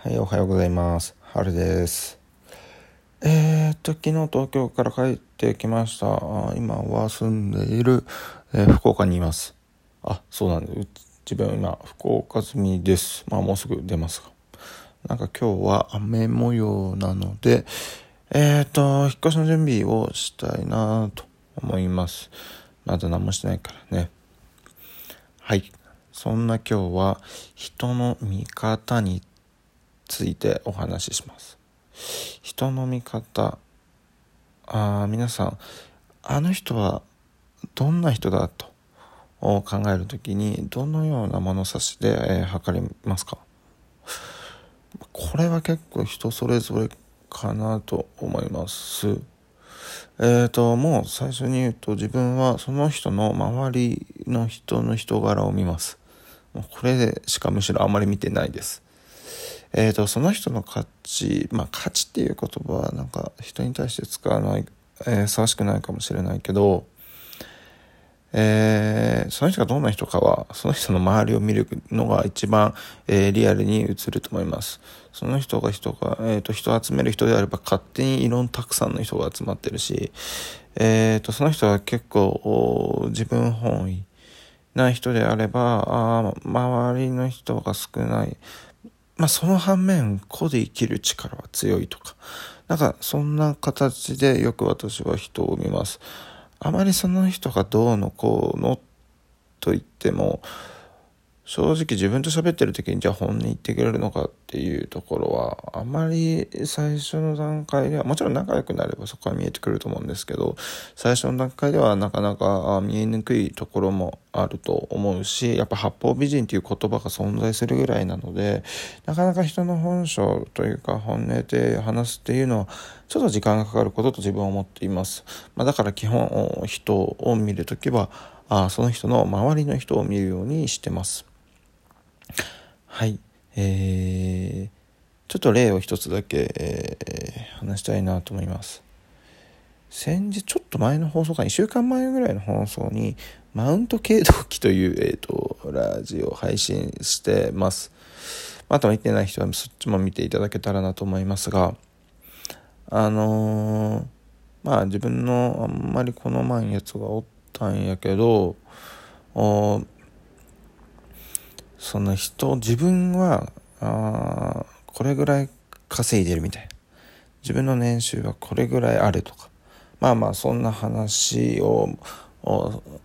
はい、おはようございます。春です。えー、っと、昨日東京から帰ってきました。今は住んでいる、えー、福岡にいます。あ、そうなんです。自分は今、福岡済みです。まあ、もうすぐ出ますが。なんか今日は雨模様なので、えー、っと、引っ越しの準備をしたいなと思います。まだ何もしてないからね。はい。そんな今日は人の見方についてお話しします。人の見方あ皆さんあの人はどんな人だと考える時にどのような物差しで、えー、測りますか？これは結構人それぞれかなと思います。えーと、もう最初に言うと自分はその人の周りの人の人柄を見ます。これでしかむしろあんまり見てないです。えーと、その人の価値まあ価値っていう言葉はなんか人に対して使わない、えー、ふさわしくないかもしれないけど、えー、その人がどんな人かはその人の周りを見るのが一番、えー、リアルに映ると思います。その人が人が、えーと、人を集める人であれば勝手にいろんなたくさんの人が集まってるし、えーと、その人は結構自分本位な人であればあ周りの人が少ない。まあその反面、個で生きる力は強いとか、なんかそんな形でよく私は人を見ます。あまりその人がどうのこうのと言っても、正直自分と喋ってる時にじゃあ本音言ってくれるのかっていうところはあまり最初の段階ではもちろん仲良くなればそこは見えてくると思うんですけど最初の段階ではなかなか見えにくいところもあると思うしやっぱ八方美人っていう言葉が存在するぐらいなのでなかなか人の本性というか本音で話すっていうのはちょっと時間がかかることと自分は思っています、まあ、だから基本人を見るときはあその人の周りの人を見るようにしてます。はい。えー、ちょっと例を一つだけ、えー、話したいなと思います。先日、ちょっと前の放送か、1週間前ぐらいの放送に、マウント計動機という、えっ、ー、と、ラジオを配信してます。また見てない人はそっちも見ていただけたらなと思いますが、あのー、まあ自分のあんまり好まんやつがおったんやけど、その人、自分は、あこれぐらい稼いでるみたいな。自分の年収はこれぐらいあるとか。まあまあ、そんな話を、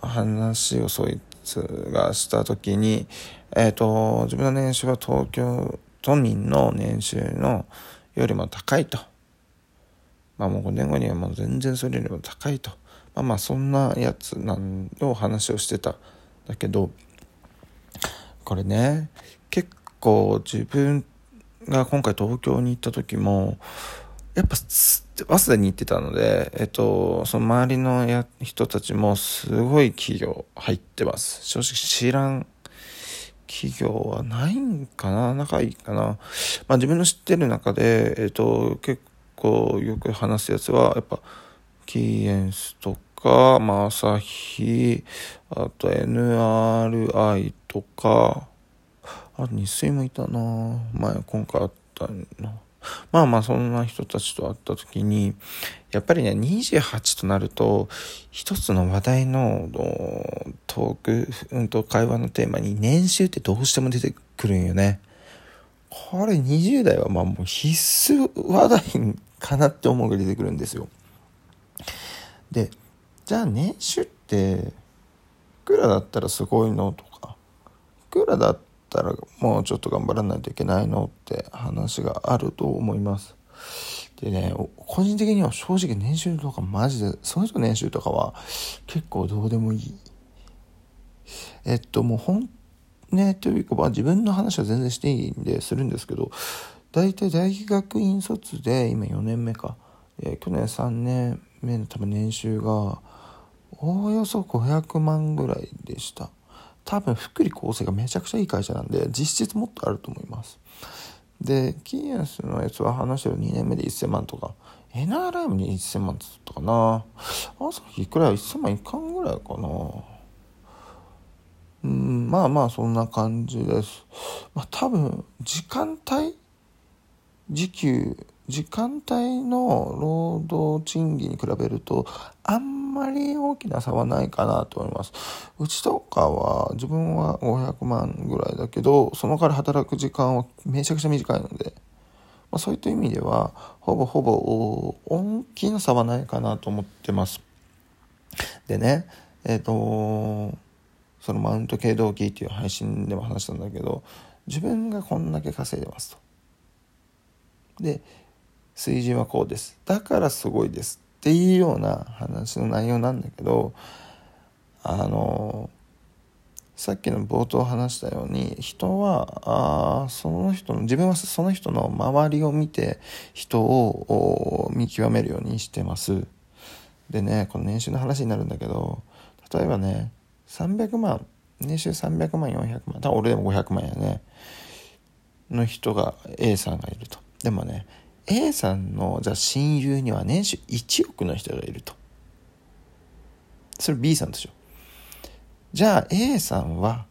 話をそいつがした時に、えっ、ー、と、自分の年収は東京都民の年収のよりも高いと。まあもう5年後にはもう全然それよりも高いと。まあまあそんなやつなんの話をしてた。だけど、これね。結構自分が今回東京に行った時もやっぱ早稲田に行ってたので、えっと、その周りのや人たちもすごい企業入ってます。正直知らん企業はないんかな。仲いいかな。まあ自分の知ってる中で、えっと、結構よく話すやつは、やっぱ、キーエンスとか、かまあ、朝日、あと NRI とか、あと日水もいたな前、今回あったな。まあまあそんな人たちと会った時に、やっぱりね、28となると、一つの話題のトーク、うんと会話のテーマに年収ってどうしても出てくるんよね。これ20代はまあもう必須話題かなって思うが出てくるんですよ。で、じゃあ年収っていくらだったらすごいのとかいくらだったらもうちょっと頑張らないといけないのって話があると思います。でね個人的には正直年収とかマジでその人の年収とかは結構どうでもいい。えっともう本音というか、まあ、自分の話は全然していいんでするんですけど大体大学院卒で今4年目か、えー、去年3年目の多分年収がおおよそ500万ぐらいでした。多分福利厚生がめちゃくちゃいい会社なんで実質もっとあると思います。で、キーエンスのやつは話してる2年目で1000万とか、NRM に1000万つったかな。朝日くらいは1000万いかんぐらいかな。うん、まあまあそんな感じです。まあ多分時間帯時給時間帯の労働賃金に比べるとあんままり大きな差はないかなと思います。うちとかは自分は500万ぐらいだけどその代わり働く時間はめちゃくちゃ短いので、まあ、そういった意味ではほぼほぼ大きな差はないかなと思ってます。でねえっ、ー、とそのマウント系動機っていう配信でも話したんだけど自分がこんだけ稼いでますと。で水準はこうです。だからすごいです。っていうような話の内容なんだけどあのさっきの冒頭話したように人はあその人の自分はその人の周りを見て人を見極めるようにしてます。でねこの年収の話になるんだけど例えばね300万年収300万400万多分俺でも500万やねの人が A さんがいると。でもね A さんのじゃあ親友には年収1億の人がいると。それ B さんでしょじゃあ A さんは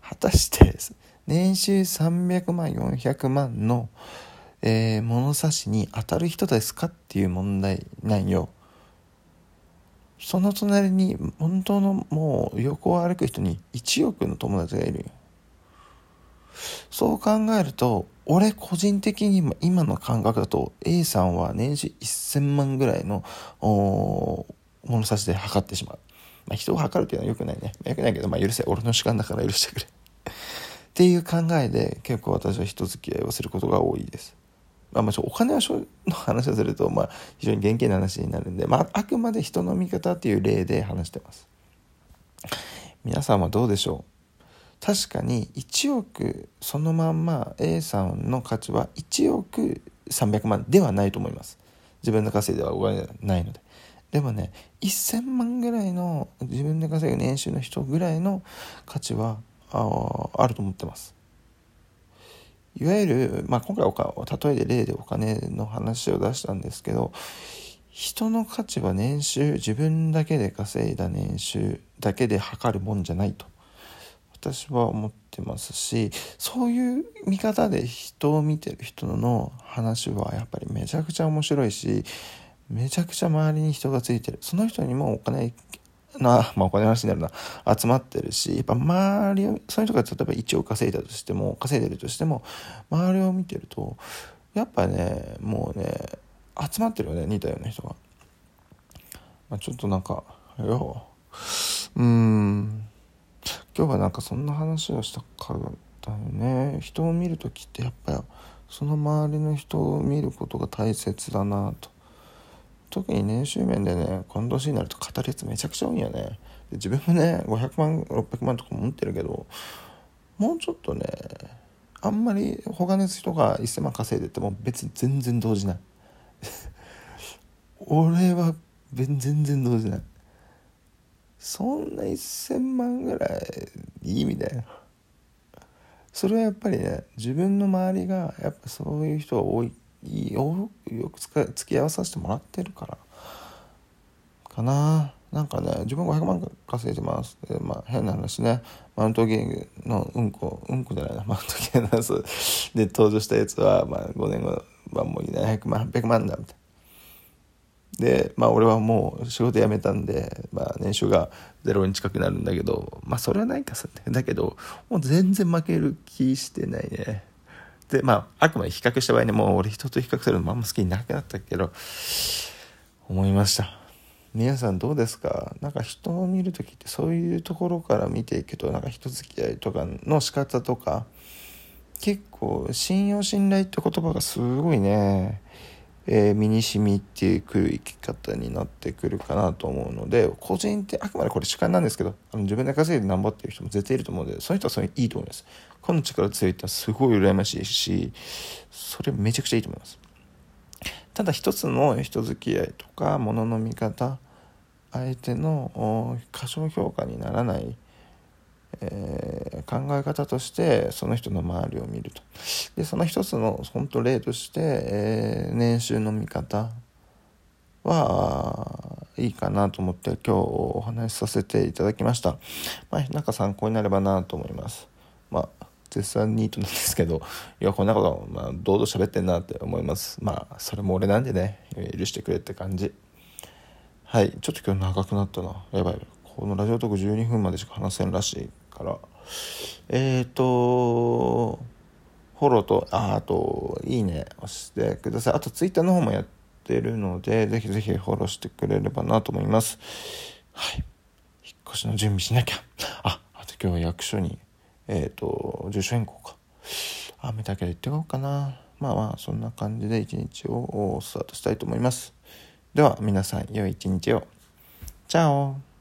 果たして年収300万400万の、えー、物差しに当たる人ですかっていう問題なんよ。その隣に本当のもう横を歩く人に1億の友達がいるよ。そう考えると俺個人的に今の感覚だと A さんは年収1000万ぐらいの物差しで測ってしまう。まあ、人を測るっていうのは良くないね。良くないけど、まあ、許せ。俺の主観だから許してくれ。っていう考えで結構私は人付き合いをすることが多いです。まあ、もちろんお金の話をすると、まあ、非常に厳禁な話になるんで、まあ、あくまで人の見方っていう例で話してます。皆さんはどうでしょう？確かに1億そのまんま A さんの価値は1億300万ではないと思います。自分の稼いではお金ないので。でもね1000万ぐらいの自分で稼ぐ年収の人ぐらいの価値はああると思ってます。いわゆる、まあ、今回お例えで例でお金の話を出したんですけど人の価値は年収自分だけで稼いだ年収だけで測るもんじゃないと。私は思ってますしそういう見方で人を見てる人の話はやっぱりめちゃくちゃ面白いしめちゃくちゃ周りに人がついてる。その人にもお金な、まあ、お金の話になるな。集まってるしやっぱ周りをそういう人が例えば1億稼いだとしても稼いでるとしても周りを見てるとやっぱねもうね集まってるよね似たような人が。まあ、ちょっとなんかようん。今日はなんかそんな話をしたからだよね。人を見る時ってやっぱりその周りの人を見ることが大切だなと。特に年収面でねこの年になると語るやつめちゃくちゃ多いよね。で自分もね500万600万とか持ってるけどもうちょっとねあんまり他の人が1000万稼いでても別に全然動じない。俺は全然動じない。そんな1000万ぐらいいいみたいな。それはやっぱりね自分の周りがやっぱそういう人が多いよく付き合わさせてもらってるから。かな。なんかね自分500万稼いでます。まあ変な話ね。マウントゲームのうんこうんこじゃないな。マウントゲームのやつ。で登場したやつは、まあ、5年後はもう700万800万だみたいな。で、まあ俺はもう仕事辞めたんで、まあ年収がゼロに近くなるんだけど、まあそれはないかさ、だけど、もう全然負ける気してないね。で、まああくまで比較した場合にもう俺人と比較するのもあんま好きになくなったけど、思いました。皆さんどうですか？なんか人を見る時ってそういうところから見ていくと、なんか人付き合いとかの仕方とか、結構信用信頼って言葉がすごいね、えー、身に染みてくる生き方になってくるかなと思うので個人ってあくまでこれ主観なんですけどあの自分で稼いでなんぼっていう人も絶対いると思うのでそういう人はそれいいと思います。この力強いってのはすごい羨ましいしそれめちゃくちゃいいと思います。ただ一つの人付き合いとか物の見方相手の過小評価にならないえー、考え方としてその人の周りを見ると。でその一つの本当例として、えー、年収の見方はいいかなと思って今日お話しさせていただきました、まあ、なんか参考になればなと思います。まあ絶賛ニートなんですけど いやこんなこと、まあ、堂々喋ってんなって思います。まあそれも俺なんでね許してくれって感じ。はいちょっと今日長くなったな。やばい。このラジオトーク12分までしか話せんらしい。から。えっ、ー、とフォローとああといいね押してください。あとツイッターの方もやってるのでぜひぜひフォローしてくれればなと思います。はい。引っ越しの準備しなきゃ。ああと今日は役所にえっ、ー、と住所変更か。雨だけで行ってこうかな。まあまあそんな感じで一日をスタートしたいと思います。では皆さん良い一日を。チャオ。